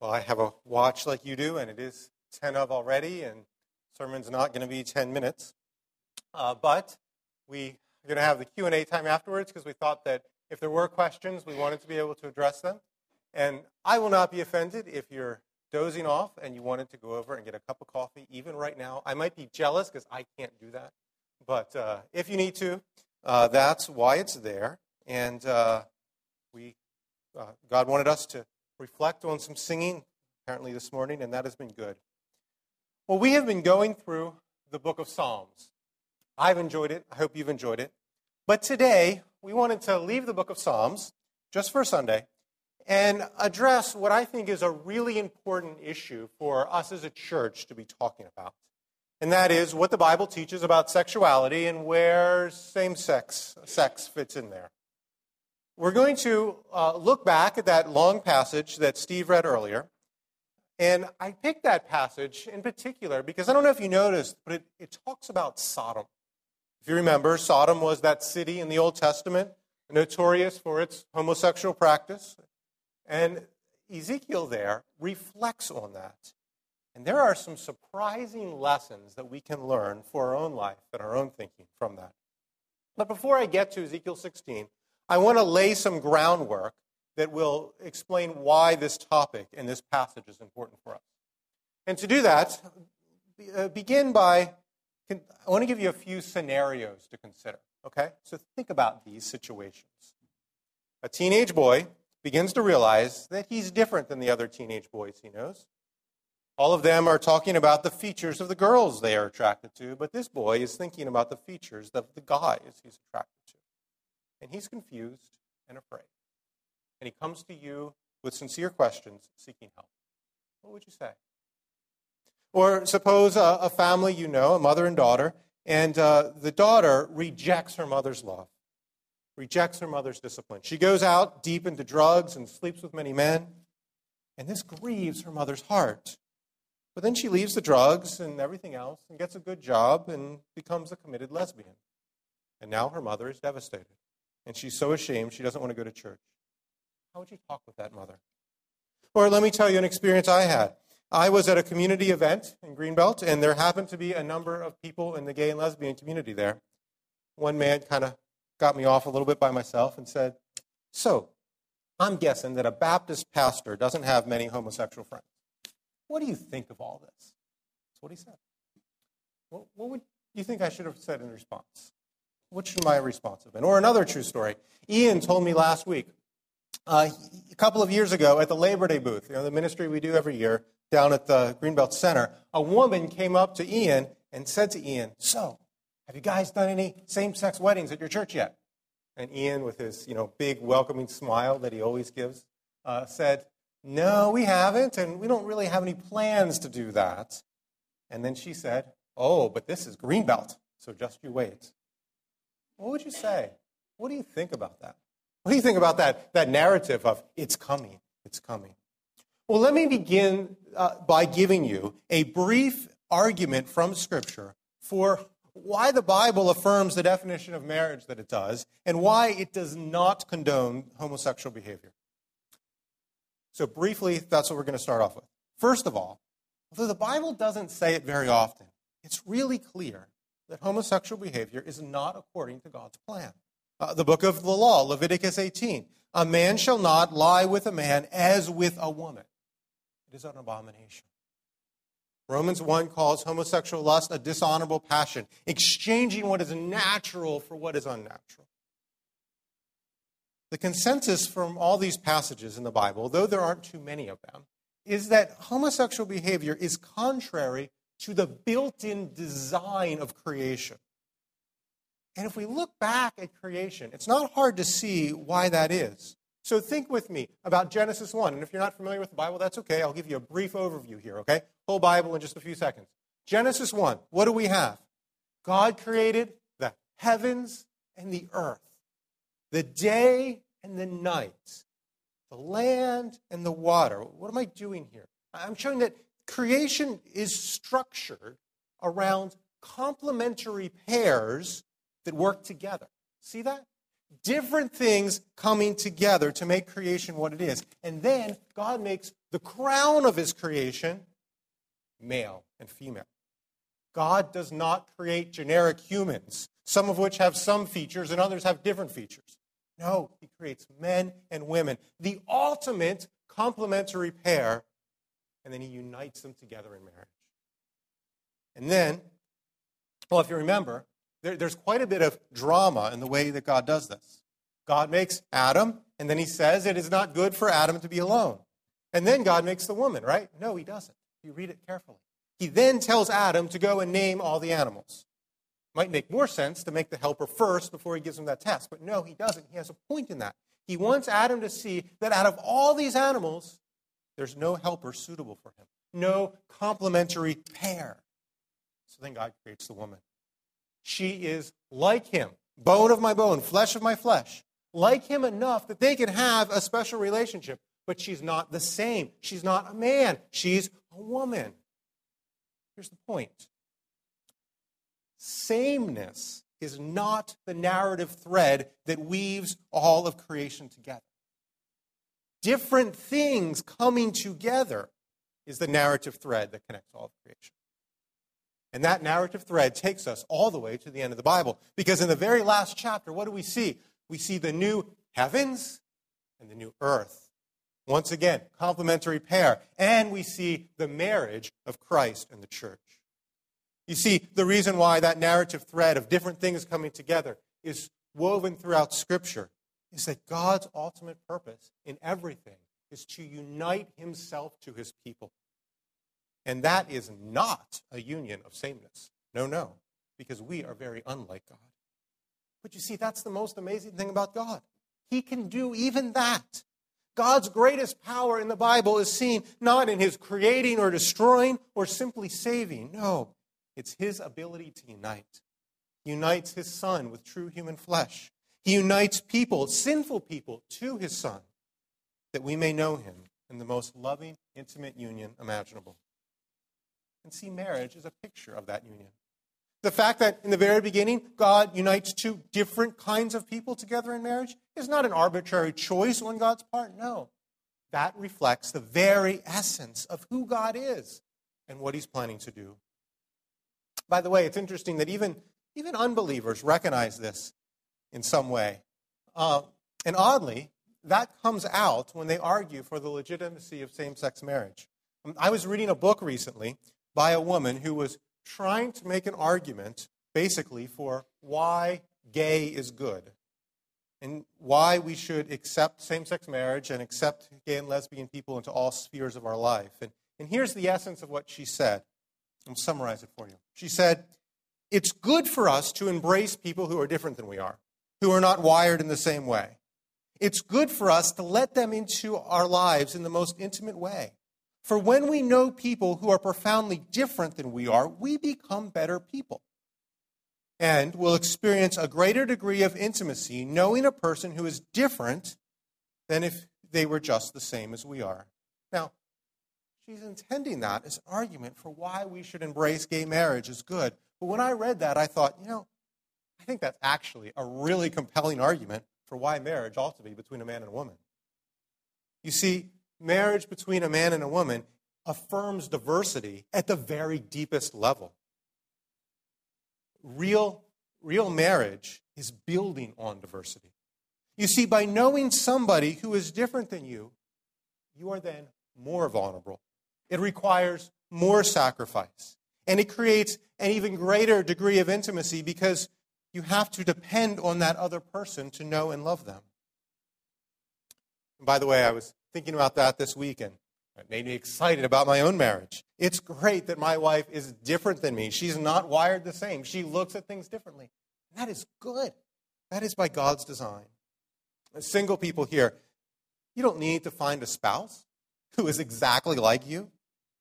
Well, I have a watch like you do, and it is 10 of already, and sermon's not going to be 10 minutes. Uh, but we are going to have the Q&A time afterwards because we thought that if there were questions, we wanted to be able to address them. And I will not be offended if you're dozing off and you wanted to go over and get a cup of coffee, even right now. I might be jealous because I can't do that. But uh, if you need to, uh, that's why it's there. And uh, we, uh, God wanted us to reflect on some singing apparently this morning, and that has been good. Well, we have been going through the book of Psalms. I've enjoyed it. I hope you've enjoyed it. But today, we wanted to leave the book of Psalms just for Sunday and address what I think is a really important issue for us as a church to be talking about. And that is what the Bible teaches about sexuality and where same sex sex fits in there. We're going to uh, look back at that long passage that Steve read earlier. And I picked that passage in particular because I don't know if you noticed, but it, it talks about Sodom. If you remember, Sodom was that city in the Old Testament notorious for its homosexual practice. And Ezekiel there reflects on that. And there are some surprising lessons that we can learn for our own life and our own thinking from that. But before I get to Ezekiel 16, I want to lay some groundwork that will explain why this topic and this passage is important for us. And to do that, uh, begin by, I want to give you a few scenarios to consider, okay? So think about these situations. A teenage boy begins to realize that he's different than the other teenage boys he knows. All of them are talking about the features of the girls they are attracted to, but this boy is thinking about the features of the guys he's attracted to and he's confused and afraid. And he comes to you with sincere questions, seeking help. What would you say? Or suppose a, a family you know, a mother and daughter, and uh, the daughter rejects her mother's love, rejects her mother's discipline. She goes out deep into drugs and sleeps with many men, and this grieves her mother's heart. But then she leaves the drugs and everything else and gets a good job and becomes a committed lesbian. And now her mother is devastated and she's so ashamed she doesn't want to go to church. How would you talk with that mother? Or let me tell you an experience I had. I was at a community event in Greenbelt, and there happened to be a number of people in the gay and lesbian community there. One man kind of got me off a little bit by myself and said, So, I'm guessing that a Baptist pastor doesn't have many homosexual friends. What do you think of all this? That's what he said. What, what would you think I should have said in response? What should my response have been? Or another true story. Ian told me last week, uh, a couple of years ago at the Labor Day booth, you know, the ministry we do every year down at the Greenbelt Center, a woman came up to Ian and said to Ian, So, have you guys done any same sex weddings at your church yet? And Ian, with his you know, big welcoming smile that he always gives, uh, said, No, we haven't, and we don't really have any plans to do that. And then she said, Oh, but this is Greenbelt, so just you wait. What would you say? What do you think about that? What do you think about that, that narrative of it's coming, it's coming? Well, let me begin uh, by giving you a brief argument from Scripture for why the Bible affirms the definition of marriage that it does and why it does not condone homosexual behavior. So, briefly, that's what we're going to start off with. First of all, although the Bible doesn't say it very often, it's really clear that homosexual behavior is not according to God's plan. Uh, the book of the law, Leviticus 18. A man shall not lie with a man as with a woman. It is an abomination. Romans 1 calls homosexual lust a dishonorable passion, exchanging what is natural for what is unnatural. The consensus from all these passages in the Bible, though there aren't too many of them, is that homosexual behavior is contrary to the built in design of creation. And if we look back at creation, it's not hard to see why that is. So think with me about Genesis 1. And if you're not familiar with the Bible, that's okay. I'll give you a brief overview here, okay? Whole Bible in just a few seconds. Genesis 1, what do we have? God created the heavens and the earth, the day and the night, the land and the water. What am I doing here? I'm showing that creation is structured around complementary pairs that work together. See that? different things coming together to make creation what it is. And then God makes the crown of his creation male and female. God does not create generic humans, some of which have some features and others have different features. No, he creates men and women, the ultimate complementary pair, and then he unites them together in marriage. And then, well, if you remember, there, there's quite a bit of drama in the way that God does this. God makes Adam, and then he says it is not good for Adam to be alone. And then God makes the woman, right? No, he doesn't. You read it carefully. He then tells Adam to go and name all the animals. Might make more sense to make the helper first before he gives him that task, but no, he doesn't. He has a point in that. He wants Adam to see that out of all these animals, there's no helper suitable for him, no complementary pair. So then God creates the woman. She is like him, bone of my bone, flesh of my flesh, like him enough that they can have a special relationship. But she's not the same. She's not a man. She's a woman. Here's the point sameness is not the narrative thread that weaves all of creation together. Different things coming together is the narrative thread that connects all of creation. And that narrative thread takes us all the way to the end of the Bible. Because in the very last chapter, what do we see? We see the new heavens and the new earth. Once again, complementary pair. And we see the marriage of Christ and the church. You see, the reason why that narrative thread of different things coming together is woven throughout Scripture is that God's ultimate purpose in everything is to unite himself to his people. And that is not a union of sameness. No, no, because we are very unlike God. But you see, that's the most amazing thing about God. He can do even that. God's greatest power in the Bible is seen not in his creating or destroying or simply saving. No, it's his ability to unite. He unites his son with true human flesh. He unites people, sinful people, to his son, that we may know him in the most loving, intimate union imaginable. And see, marriage is a picture of that union. The fact that in the very beginning, God unites two different kinds of people together in marriage is not an arbitrary choice on God's part. No. That reflects the very essence of who God is and what he's planning to do by the way, it's interesting that even, even unbelievers recognize this in some way. Uh, and oddly, that comes out when they argue for the legitimacy of same sex marriage. Um, I was reading a book recently by a woman who was trying to make an argument, basically, for why gay is good and why we should accept same sex marriage and accept gay and lesbian people into all spheres of our life. And, and here's the essence of what she said. I'll summarize it for you. She said, It's good for us to embrace people who are different than we are, who are not wired in the same way. It's good for us to let them into our lives in the most intimate way. For when we know people who are profoundly different than we are, we become better people. And will experience a greater degree of intimacy knowing a person who is different than if they were just the same as we are. Now, she's intending that as an argument for why we should embrace gay marriage as good. But when I read that, I thought, you know, I think that's actually a really compelling argument for why marriage ought to be between a man and a woman. You see, marriage between a man and a woman affirms diversity at the very deepest level. Real, real marriage is building on diversity. You see, by knowing somebody who is different than you, you are then more vulnerable it requires more sacrifice. And it creates an even greater degree of intimacy because you have to depend on that other person to know and love them. And by the way, I was thinking about that this weekend. It made me excited about my own marriage. It's great that my wife is different than me. She's not wired the same. She looks at things differently. That is good. That is by God's design. Single people here, you don't need to find a spouse who is exactly like you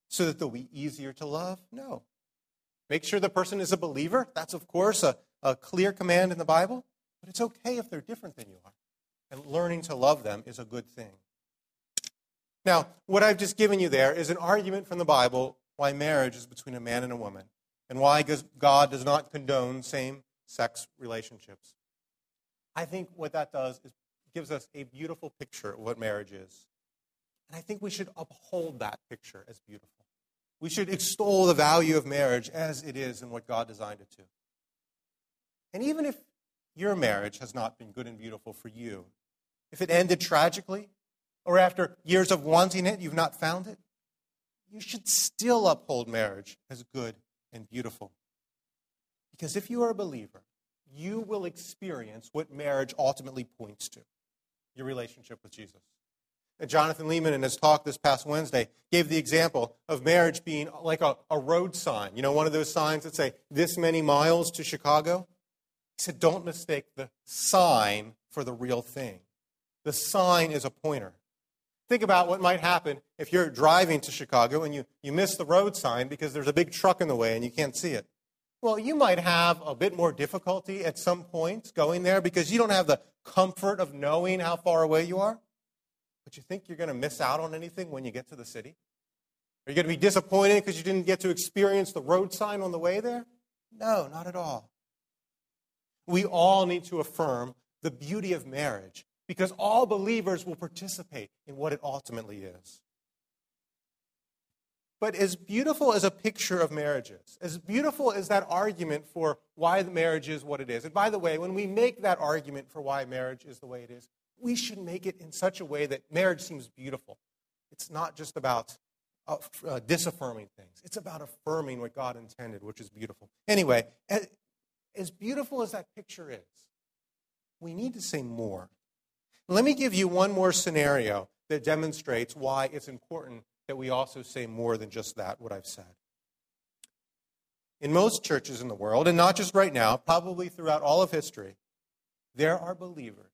so that they'll be easier to love? No. Make sure the person is a believer. That's, of course, a, a clear command in the Bible. But it's okay if they're different than you are. And learning to love them is a good thing. Now, what I've just given you there is an argument from the Bible why marriage is between a man and a woman and why God does not condone same sex relationships. I think what that does is gives us a beautiful picture of what marriage is. And I think we should uphold that picture as beautiful. We should extol the value of marriage as it is and what God designed it to. And even if your marriage has not been good and beautiful for you, if it ended tragically, or after years of wanting it, you've not found it, you should still uphold marriage as good and beautiful. Because if you are a believer, you will experience what marriage ultimately points to your relationship with Jesus. And Jonathan Leeman, in his talk this past Wednesday, gave the example of marriage being like a, a road sign. You know, one of those signs that say, this many miles to Chicago? He said, don't mistake the sign for the real thing. The sign is a pointer. Think about what might happen if you're driving to Chicago and you, you miss the road sign because there's a big truck in the way and you can't see it. Well, you might have a bit more difficulty at some points going there because you don't have the comfort of knowing how far away you are. But you think you're going to miss out on anything when you get to the city? Are you going to be disappointed because you didn't get to experience the road sign on the way there? No, not at all. We all need to affirm the beauty of marriage because all believers will participate in what it ultimately is. But as beautiful as a picture of marriage is, as beautiful as that argument for why the marriage is what it is, and by the way, when we make that argument for why marriage is the way it is, we should make it in such a way that marriage seems beautiful. It's not just about uh, uh, disaffirming things, it's about affirming what God intended, which is beautiful. Anyway, as, beautiful as that picture is, we need to say more. Let me give you one more scenario that demonstrates why it's important that we also say more than just that, what I've said. In most churches in the world, and not just right now, probably throughout all of history, there are believers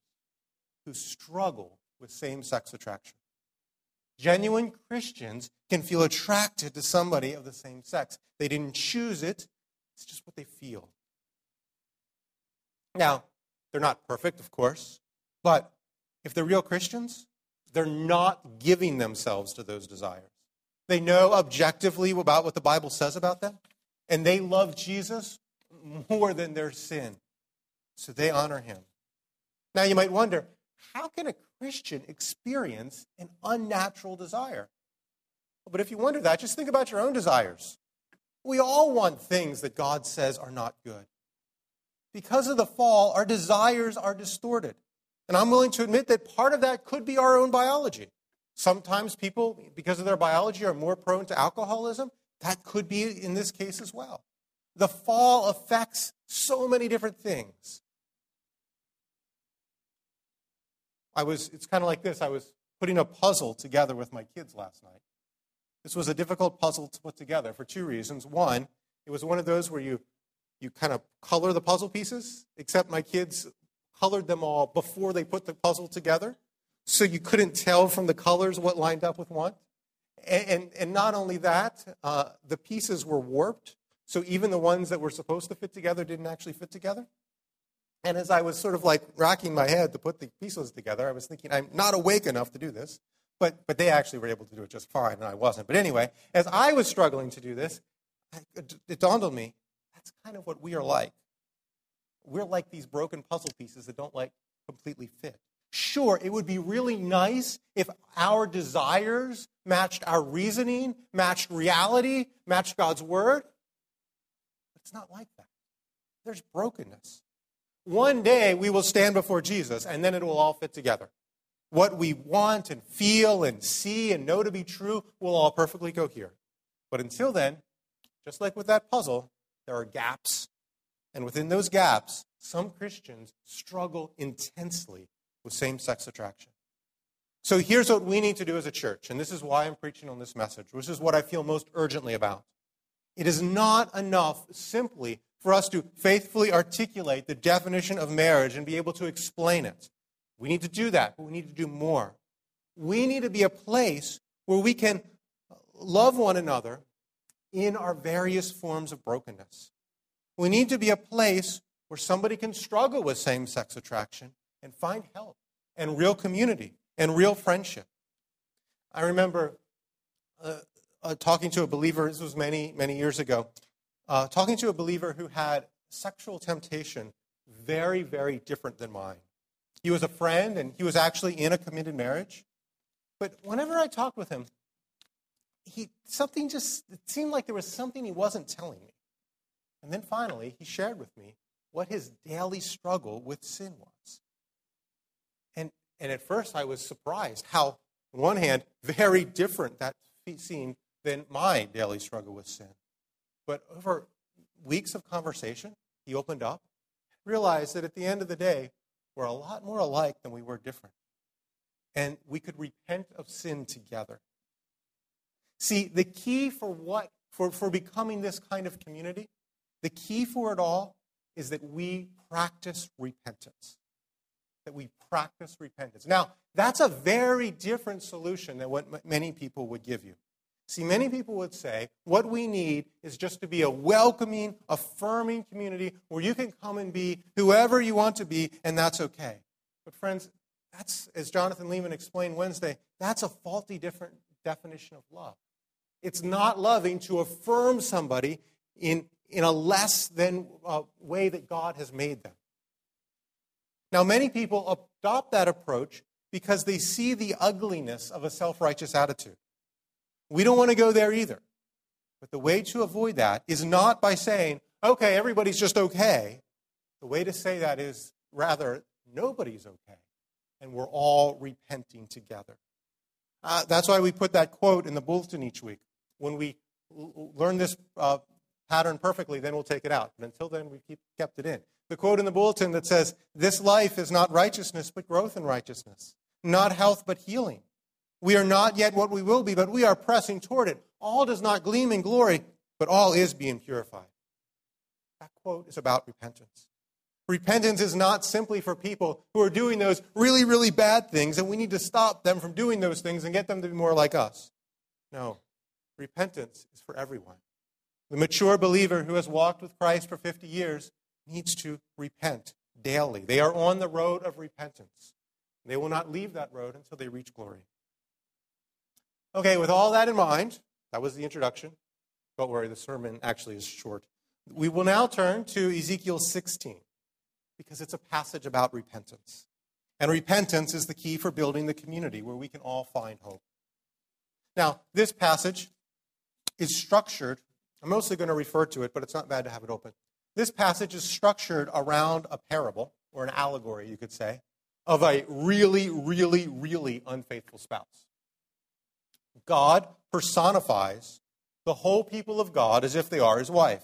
who struggle with same sex attraction. Genuine Christians can feel attracted to somebody of the same sex. They didn't choose it, it's just what they feel. Now, they're not perfect, of course, but if they're real Christians, they're not giving themselves to those desires. They know objectively about what the Bible says about them, and they love Jesus more than their sin. So they honor him. Now you might wonder how can a Christian experience an unnatural desire? But if you wonder that, just think about your own desires. We all want things that God says are not good. Because of the fall, our desires are distorted. And I'm willing to admit that part of that could be our own biology. Sometimes people, because of their biology, are more prone to alcoholism. That could be in this case as well. The fall affects so many different things. I was, it's kind of like this. I was putting a puzzle together with my kids last night. This was a difficult puzzle to put together for two reasons. One, it was one of those where you, you kind of color the puzzle pieces, except my kids colored them all before they put the puzzle together. So you couldn't tell from the colors what lined up with what. And, and, and not only that, uh, the pieces were warped. So even the ones that were supposed to fit together didn't actually fit together. And as I was sort of like racking my head to put the pieces together, I was thinking, I'm not awake enough to do this. But, but they actually were able to do it just fine, and I wasn't. But anyway, as I was struggling to do this, it dawned on me that's kind of what we are like. We're like these broken puzzle pieces that don't like completely fit. Sure, it would be really nice if our desires matched our reasoning, matched reality, matched God's word. But it's not like that. There's brokenness. One day we will stand before Jesus and then it will all fit together. What we want and feel and see and know to be true will all perfectly cohere. But until then, just like with that puzzle, there are gaps. And within those gaps, some Christians struggle intensely with same sex attraction. So here's what we need to do as a church, and this is why I'm preaching on this message. This is what I feel most urgently about. It is not enough simply for us to faithfully articulate the definition of marriage and be able to explain it. We need to do that, but we need to do more. We need to be a place where we can love one another in our various forms of brokenness. We need to be a place where somebody can struggle with same sex attraction and find help and real community and real friendship. I remember uh, uh, talking to a believer, this was many, many years ago, uh, talking to a believer who had sexual temptation very, very different than mine. He was a friend, and he was actually in a committed marriage. But whenever I talked with him, he something just it seemed like there was something he wasn't telling me. And then finally, he shared with me what his daily struggle with sin was. And and at first I was surprised how on one hand very different that seemed than my daily struggle with sin. But over weeks of conversation, he opened up, realized that at the end of the day, we're a lot more alike than we were different. And we could repent of sin together. See, the key for what for, for becoming this kind of community, the key for it all is that we practice repentance. That we practice repentance. Now, that's a very different solution than what many people would give you. See, many people would say what we need is just to be a welcoming, affirming community where you can come and be whoever you want to be, and that's okay. But, friends, that's, as Jonathan Leeman explained Wednesday, that's a faulty different definition of love. It's not loving to affirm somebody in, in a less than uh, way that God has made them. Now, many people adopt that approach because they see the ugliness of a self righteous attitude. We don't want to go there either. But the way to avoid that is not by saying, okay, everybody's just okay. The way to say that is rather, nobody's okay. And we're all repenting together. Uh, that's why we put that quote in the bulletin each week. When we learn this uh, pattern perfectly, then we'll take it out. But until then, we keep kept it in. The quote in the bulletin that says, This life is not righteousness, but growth in righteousness, not health, but healing we are not yet what we will be, but we are pressing toward it. All does not gleam in glory, but all is being purified. That quote is about repentance. Repentance is not simply for people who are doing those really, really bad things, and we need to stop them from doing those things and get them to be more like us. No, repentance is for everyone. The mature believer who has walked with Christ for 50 years needs to repent daily. They are on the road of repentance. They will not leave that road until they reach glory. Okay, with all that in mind, that was the introduction. Don't worry, the sermon actually is short. We will now turn to Ezekiel 16 because it's a passage about repentance. And repentance is the key for building the community where we can all find hope. Now, this passage is structured, I'm mostly going to refer to it, but it's not bad to have it open. This passage is structured around a parable, or an allegory, you could say, of a really, really, really unfaithful spouse. God personifies the whole people of God as if they are his wife.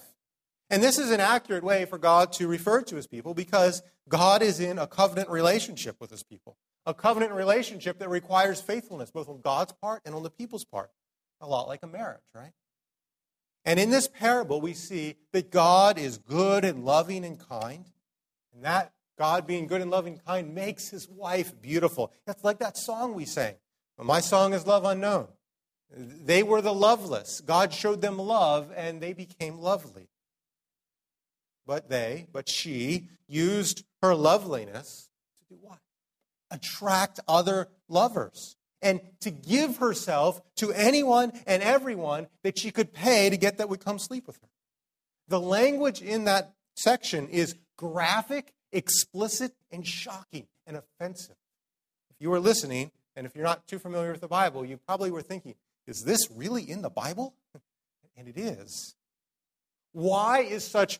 And this is an accurate way for God to refer to his people because God is in a covenant relationship with his people. A covenant relationship that requires faithfulness, both on God's part and on the people's part. A lot like a marriage, right? And in this parable, we see that God is good and loving and kind. And that God being good and loving and kind makes his wife beautiful. That's like that song we sang. My song is Love Unknown. They were the loveless. God showed them love, and they became lovely. But they, but she, used her loveliness to do what? Attract other lovers and to give herself to anyone and everyone that she could pay to get that would come sleep with her. The language in that section is graphic, explicit, and shocking and offensive. If you were listening, and if you're not too familiar with the Bible, you probably were thinking, is this really in the Bible? And it is. Why is such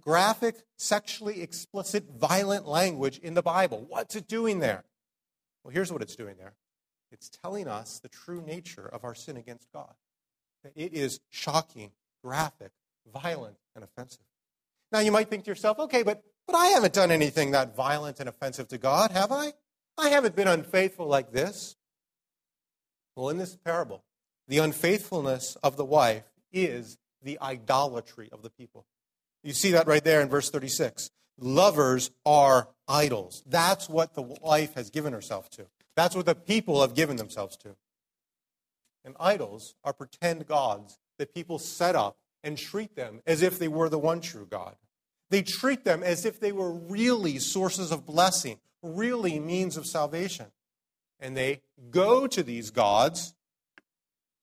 graphic, sexually explicit, violent language in the Bible? What's it doing there? Well, here's what it's doing there it's telling us the true nature of our sin against God. That it is shocking, graphic, violent, and offensive. Now, you might think to yourself, okay, but, but I haven't done anything that violent and offensive to God, have I? I haven't been unfaithful like this. Well, in this parable, the unfaithfulness of the wife is the idolatry of the people. You see that right there in verse 36. Lovers are idols. That's what the wife has given herself to. That's what the people have given themselves to. And idols are pretend gods that people set up and treat them as if they were the one true God. They treat them as if they were really sources of blessing, really means of salvation. And they go to these gods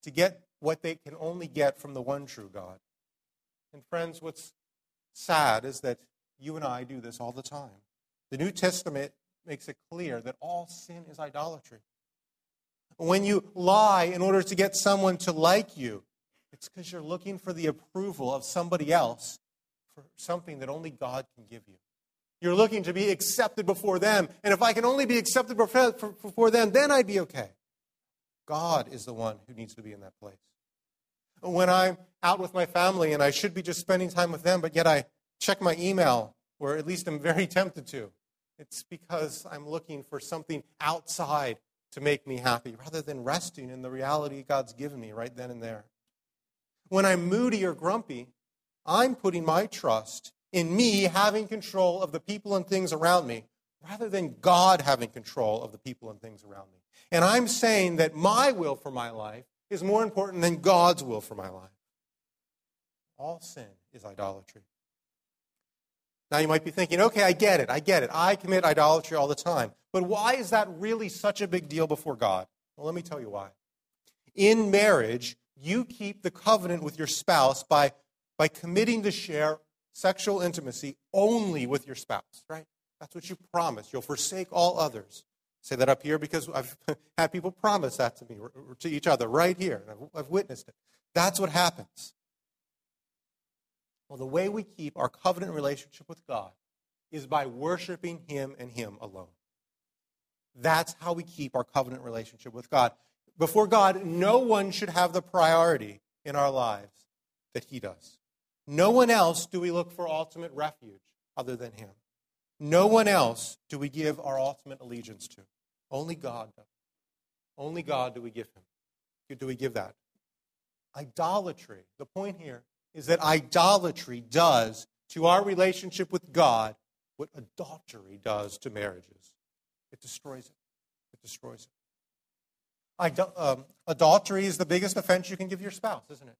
to get what they can only get from the one true God. And friends, what's sad is that you and I do this all the time. The New Testament makes it clear that all sin is idolatry. When you lie in order to get someone to like you, it's because you're looking for the approval of somebody else for something that only God can give you. You're looking to be accepted before them. And if I can only be accepted before them, then I'd be okay. God is the one who needs to be in that place. When I'm out with my family and I should be just spending time with them, but yet I check my email, or at least I'm very tempted to, it's because I'm looking for something outside to make me happy rather than resting in the reality God's given me right then and there. When I'm moody or grumpy, I'm putting my trust in me having control of the people and things around me rather than God having control of the people and things around me. And I'm saying that my will for my life is more important than God's will for my life. All sin is idolatry. Now you might be thinking, okay, I get it. I get it. I commit idolatry all the time. But why is that really such a big deal before God? Well, let me tell you why. In marriage, you keep the covenant with your spouse by, by committing to share sexual intimacy only with your spouse, right? That's what you promise. You'll forsake all others. say that up here because I've had people promise that to me, to each other, right here. I've witnessed it. That's what happens. Well, the way we keep our covenant relationship with God is by worshiping Him and Him alone. That's how we keep our covenant relationship with God. Before God, no one should have the priority in our lives that He does. No one else do we look for ultimate refuge other than Him. No one else do we give our ultimate allegiance to. Only God. Only God do we give Him. Do we give that? Idolatry. The point here is that idolatry does to our relationship with God what adultery does to marriages. It destroys it. It destroys it. Um, adultery is the biggest offense you can give your spouse, isn't it?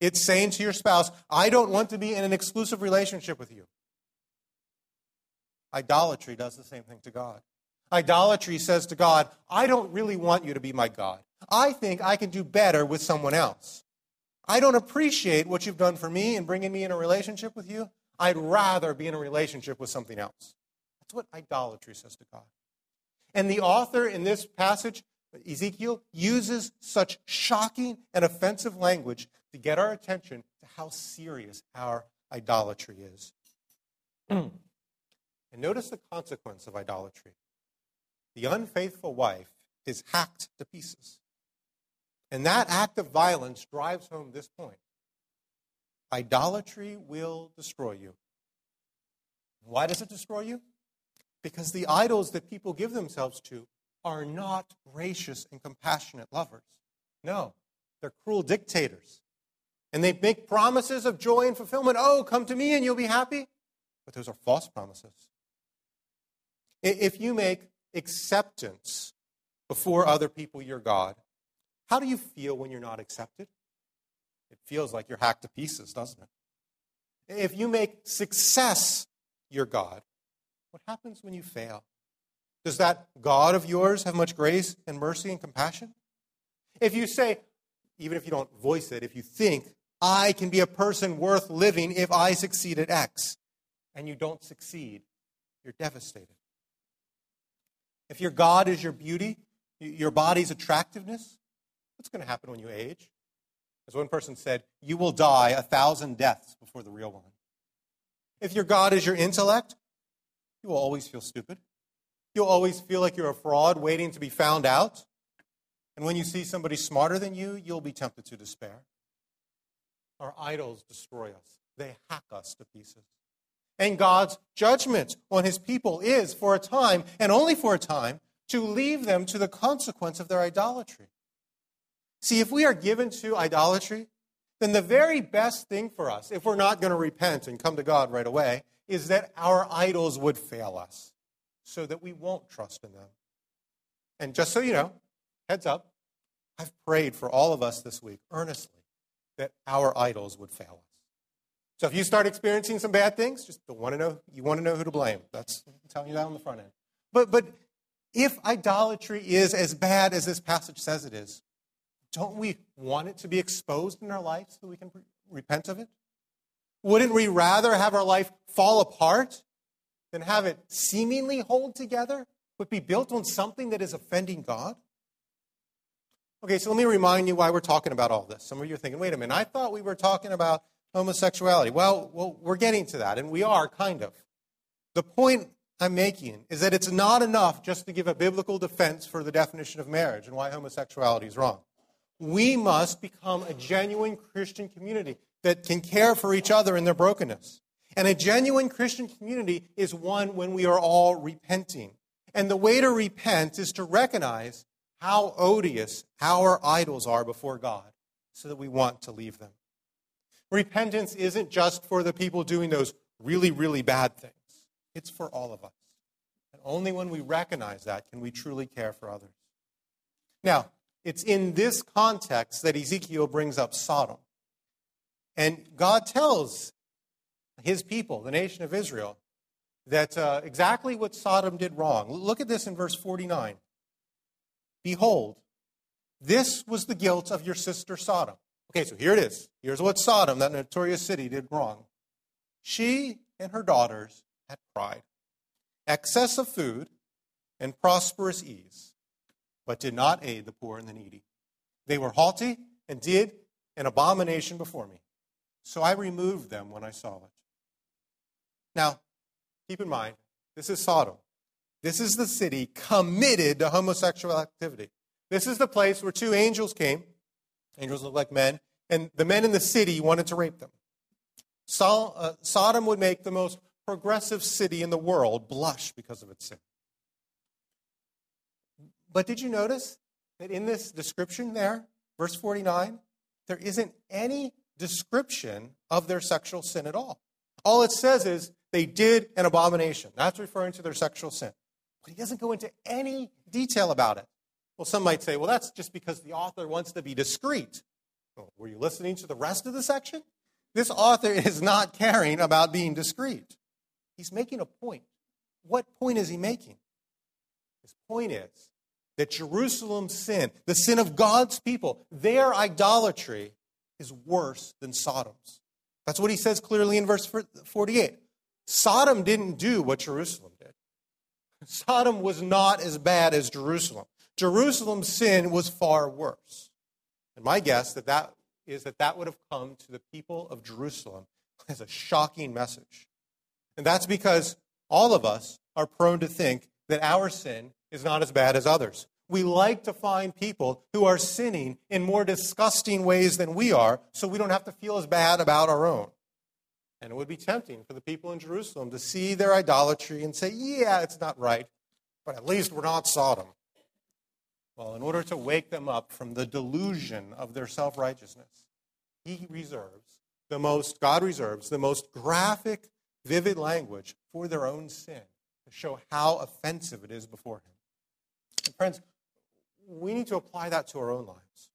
It's saying to your spouse, I don't want to be in an exclusive relationship with you. Idolatry does the same thing to God. Idolatry says to God, I don't really want you to be my God. I think I can do better with someone else. I don't appreciate what you've done for me in bringing me in a relationship with you. I'd rather be in a relationship with something else. That's what idolatry says to God. And the author in this passage, Ezekiel, uses such shocking and offensive language to get our attention to how serious our idolatry is. and notice the consequence of idolatry the unfaithful wife is hacked to pieces. And that act of violence drives home this point idolatry will destroy you. Why does it destroy you? Because the idols that people give themselves to are not gracious and compassionate lovers. No, they're cruel dictators. And they make promises of joy and fulfillment. Oh, come to me and you'll be happy. But those are false promises. If you make acceptance before other people your God, how do you feel when you're not accepted? It feels like you're hacked to pieces, doesn't it? If you make success your God, what happens when you fail? Does that God of yours have much grace and mercy and compassion? If you say, even if you don't voice it, if you think, I can be a person worth living if I succeed at X, and you don't succeed, you're devastated. If your God is your beauty, your body's attractiveness, What's going to happen when you age? As one person said, you will die a thousand deaths before the real one. If your God is your intellect, you will always feel stupid. You'll always feel like you're a fraud waiting to be found out. And when you see somebody smarter than you, you'll be tempted to despair. Our idols destroy us, they hack us to pieces. And God's judgment on his people is, for a time, and only for a time, to leave them to the consequence of their idolatry. See, if we are given to idolatry, then the very best thing for us, if we're not going to repent and come to God right away, is that our idols would fail us so that we won't trust in them. And just so you know, heads up, I've prayed for all of us this week earnestly that our idols would fail us. So if you start experiencing some bad things, just want to know you want to know who to blame. That's I'm telling you that on the front end. But but if idolatry is as bad as this passage says it is, don't we want it to be exposed in our life so we can repent of it? Wouldn't we rather have our life fall apart than have it seemingly hold together but be built on something that is offending God? Okay, so let me remind you why we're talking about all this. Some of you are thinking, wait a minute, I thought we were talking about homosexuality. Well, well, we're getting to that, and we are kind of. The point I'm making is that it's not enough just to give a biblical defense for the definition of marriage and why homosexuality is wrong. We must become a genuine Christian community that can care for each other in their brokenness. And a genuine Christian community is one when we are all repenting. And the way to repent is to recognize how odious our idols are before God so that we want to leave them. Repentance isn't just for the people doing those really, really bad things, it's for all of us. And only when we recognize that can we truly care for others. Now, it's in this context that Ezekiel brings up Sodom. And God tells his people, the nation of Israel, that uh, exactly what Sodom did wrong. Look at this in verse 49. Behold, this was the guilt of your sister Sodom. Okay, so here it is. Here's what Sodom, that notorious city, did wrong. She and her daughters had pride, excess of food, and prosperous ease, but did not aid the poor and the needy. They were haughty and did an abomination before me. So I removed them when I saw it. Now, keep in mind, this is Sodom. This is the city committed to homosexual activity. This is the place where two angels came. Angels look like men. And the men in the city wanted to rape them. Uh, Sodom would make the most progressive city in the world blush because of its sin. But did you notice that in this description there, verse 49, there isn't any description of their sexual sin at all? All it says is they did an abomination. That's referring to their sexual sin. But he doesn't go into any detail about it. Well, some might say, well, that's just because the author wants to be discreet. Well, were you listening to the rest of the section? This author is not caring about being discreet. He's making a point. What point is he making? His point is that Jerusalem's sin, the sin of God's people, their idolatry is worse than Sodom's. That's what he says clearly in verse 48. Sodom didn't do what Jerusalem did. Sodom was not as bad as Jerusalem. Jerusalem's sin was far worse. And my guess that that is that that would have come to the people of Jerusalem as a shocking message. And that's because all of us are prone to think that our sin is not as bad as others. We like to find people who are sinning in more disgusting ways than we are so we don't have to feel as bad about our own. And it would be tempting for the people in Jerusalem to see their idolatry and say, yeah, it's not right, but at least we're not Sodom. Well, in order to wake them up from the delusion of their self righteousness, he reserves the most, God reserves the most graphic, vivid language for their own sin to show how offensive it is before him. And friends, we need to apply that to our own lives.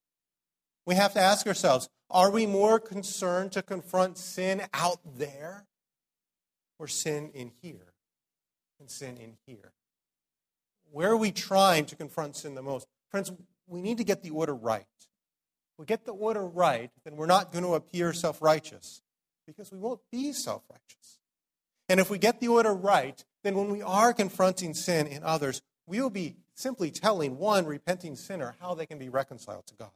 We have to ask ourselves are we more concerned to confront sin out there or sin in here and sin in here? Where are we trying to confront sin the most? Friends, we need to get the order right. If we get the order right, then we're not going to appear self righteous because we won't be self righteous. And if we get the order right, then when we are confronting sin in others, we will be simply telling one repenting sinner how they can be reconciled to God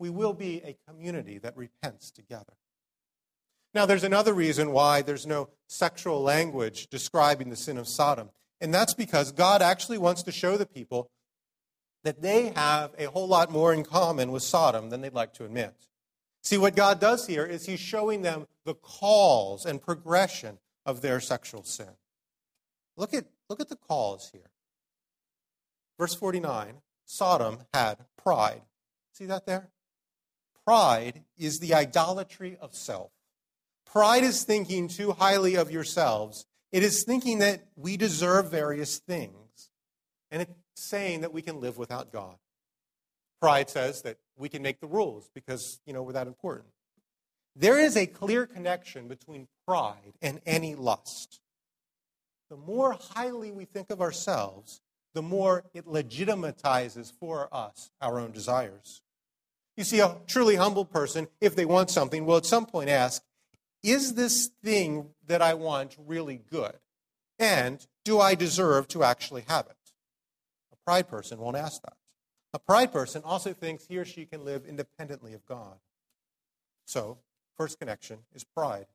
we will be a community that repents together. Now, there's another reason why there's no sexual language describing the sin of Sodom, and that's because God actually wants to show the people that they have a whole lot more in common with Sodom than they'd like to admit. See, what God does here is He's showing them the cause and progression of their sexual sin. Look at, look at the cause here. Verse 49 Sodom had pride. See that there? Pride is the idolatry of self. Pride is thinking too highly of yourselves. It is thinking that we deserve various things. And it's saying that we can live without God. Pride says that we can make the rules because, you know, we're that important. There is a clear connection between pride and any lust. The more highly we think of ourselves, the more it legitimatizes for us our own desires. You see, a truly humble person, if they want something, will at some point ask, Is this thing that I want really good? And do I deserve to actually have it? A pride person won't ask that. A pride person also thinks he or she can live independently of God. So, first connection is pride.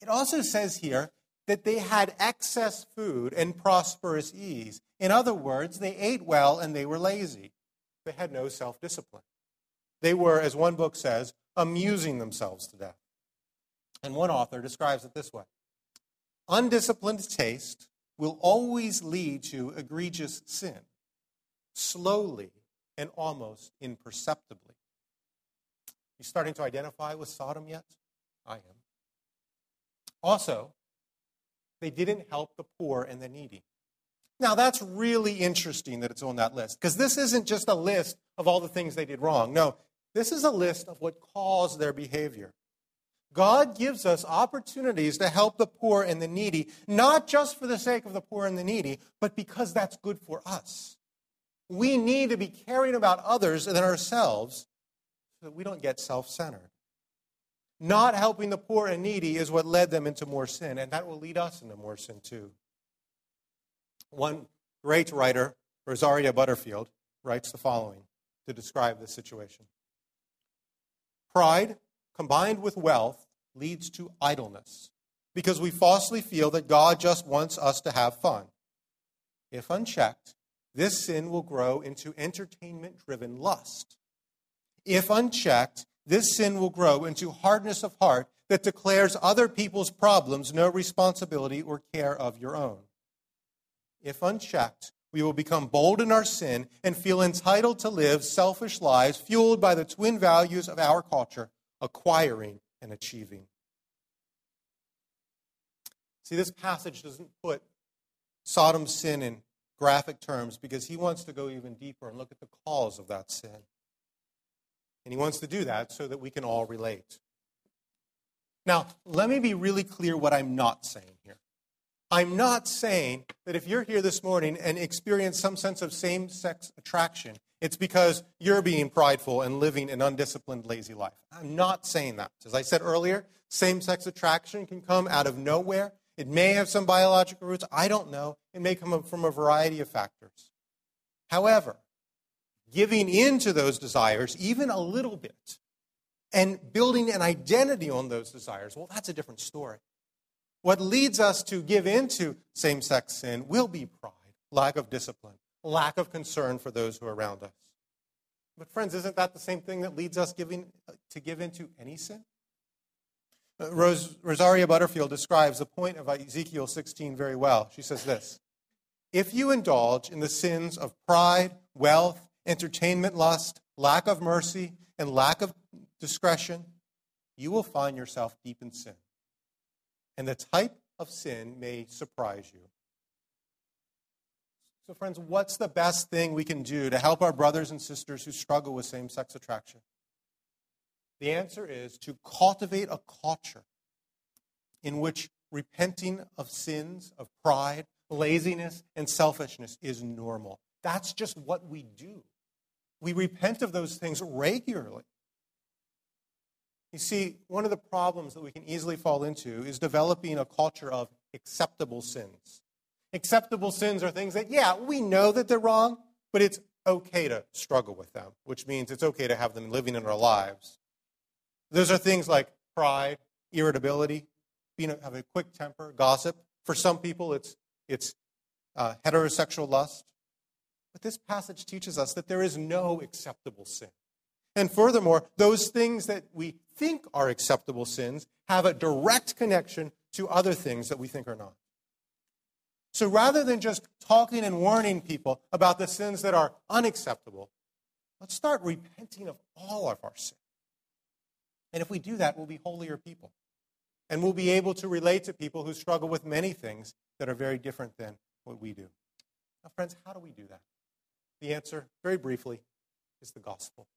It also says here that they had excess food and prosperous ease. In other words, they ate well and they were lazy. They had no self discipline. They were, as one book says, amusing themselves to death. And one author describes it this way Undisciplined taste will always lead to egregious sin, slowly and almost imperceptibly. You starting to identify with Sodom yet? I am. Also, they didn't help the poor and the needy. Now, that's really interesting that it's on that list, because this isn't just a list of all the things they did wrong. No, this is a list of what caused their behavior. God gives us opportunities to help the poor and the needy, not just for the sake of the poor and the needy, but because that's good for us. We need to be caring about others than ourselves so that we don't get self centered. Not helping the poor and needy is what led them into more sin, and that will lead us into more sin too. One great writer, Rosaria Butterfield, writes the following to describe this situation Pride combined with wealth leads to idleness because we falsely feel that God just wants us to have fun. If unchecked, this sin will grow into entertainment driven lust. If unchecked, this sin will grow into hardness of heart that declares other people's problems no responsibility or care of your own. If unchecked, we will become bold in our sin and feel entitled to live selfish lives fueled by the twin values of our culture acquiring and achieving. See, this passage doesn't put Sodom's sin in graphic terms because he wants to go even deeper and look at the cause of that sin. And he wants to do that so that we can all relate. Now, let me be really clear what I'm not saying here. I'm not saying that if you're here this morning and experience some sense of same sex attraction, it's because you're being prideful and living an undisciplined, lazy life. I'm not saying that. As I said earlier, same sex attraction can come out of nowhere. It may have some biological roots. I don't know. It may come from a variety of factors. However, giving in to those desires, even a little bit, and building an identity on those desires, well, that's a different story. What leads us to give into same sex sin will be pride, lack of discipline, lack of concern for those who are around us. But, friends, isn't that the same thing that leads us giving, to give into any sin? Uh, Rosaria Butterfield describes the point of Ezekiel 16 very well. She says this If you indulge in the sins of pride, wealth, entertainment lust, lack of mercy, and lack of discretion, you will find yourself deep in sin. And the type of sin may surprise you. So, friends, what's the best thing we can do to help our brothers and sisters who struggle with same sex attraction? The answer is to cultivate a culture in which repenting of sins, of pride, laziness, and selfishness is normal. That's just what we do. We repent of those things regularly. You see, one of the problems that we can easily fall into is developing a culture of acceptable sins. Acceptable sins are things that, yeah, we know that they're wrong, but it's okay to struggle with them, which means it's okay to have them living in our lives. Those are things like pride, irritability, being a, have a quick temper, gossip. For some people, it's, it's uh, heterosexual lust. But this passage teaches us that there is no acceptable sin. And furthermore, those things that we think are acceptable sins have a direct connection to other things that we think are not. So rather than just talking and warning people about the sins that are unacceptable, let's start repenting of all of our sins. And if we do that, we'll be holier people. And we'll be able to relate to people who struggle with many things that are very different than what we do. Now, friends, how do we do that? The answer, very briefly, is the gospel.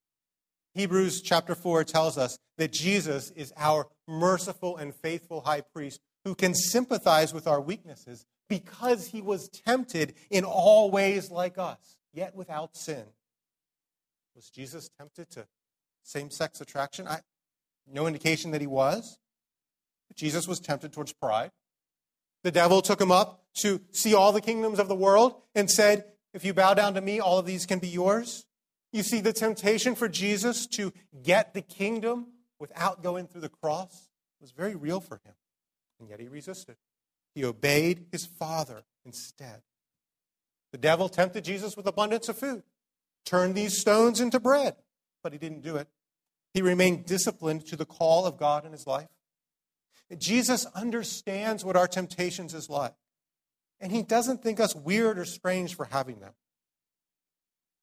Hebrews chapter 4 tells us that Jesus is our merciful and faithful high priest who can sympathize with our weaknesses because he was tempted in all ways like us, yet without sin. Was Jesus tempted to same sex attraction? I, no indication that he was. Jesus was tempted towards pride. The devil took him up to see all the kingdoms of the world and said, If you bow down to me, all of these can be yours. You see, the temptation for Jesus to get the kingdom without going through the cross was very real for him. And yet he resisted. He obeyed his Father instead. The devil tempted Jesus with abundance of food. Turn these stones into bread. But he didn't do it. He remained disciplined to the call of God in his life. Jesus understands what our temptations is like. And he doesn't think us weird or strange for having them.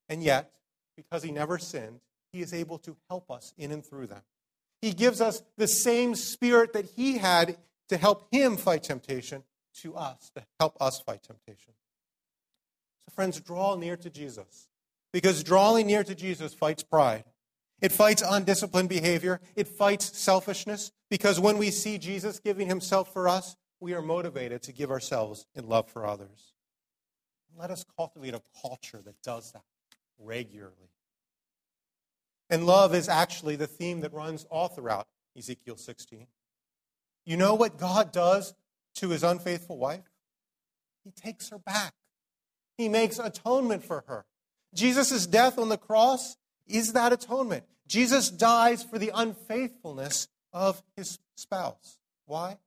And yet, because he never sinned, he is able to help us in and through them. He gives us the same spirit that he had to help him fight temptation to us, to help us fight temptation. So, friends, draw near to Jesus. Because drawing near to Jesus fights pride. It fights undisciplined behavior. It fights selfishness. Because when we see Jesus giving himself for us, we are motivated to give ourselves in love for others. Let us cultivate a culture that does that regularly. And love is actually the theme that runs all throughout Ezekiel 16. You know what God does to his unfaithful wife? He takes her back. He makes atonement for her. Jesus' death on the cross is that atonement. Jesus dies for the unfaithfulness of his spouse. Why?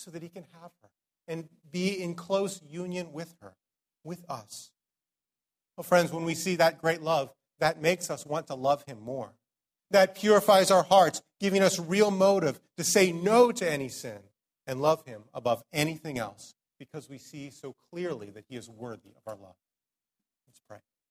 So that he can have her and be in close union with her, with us. Well, friends, when we see that great love, that makes us want to love him more. That purifies our hearts, giving us real motive to say no to any sin and love him above anything else because we see so clearly that he is worthy of our love.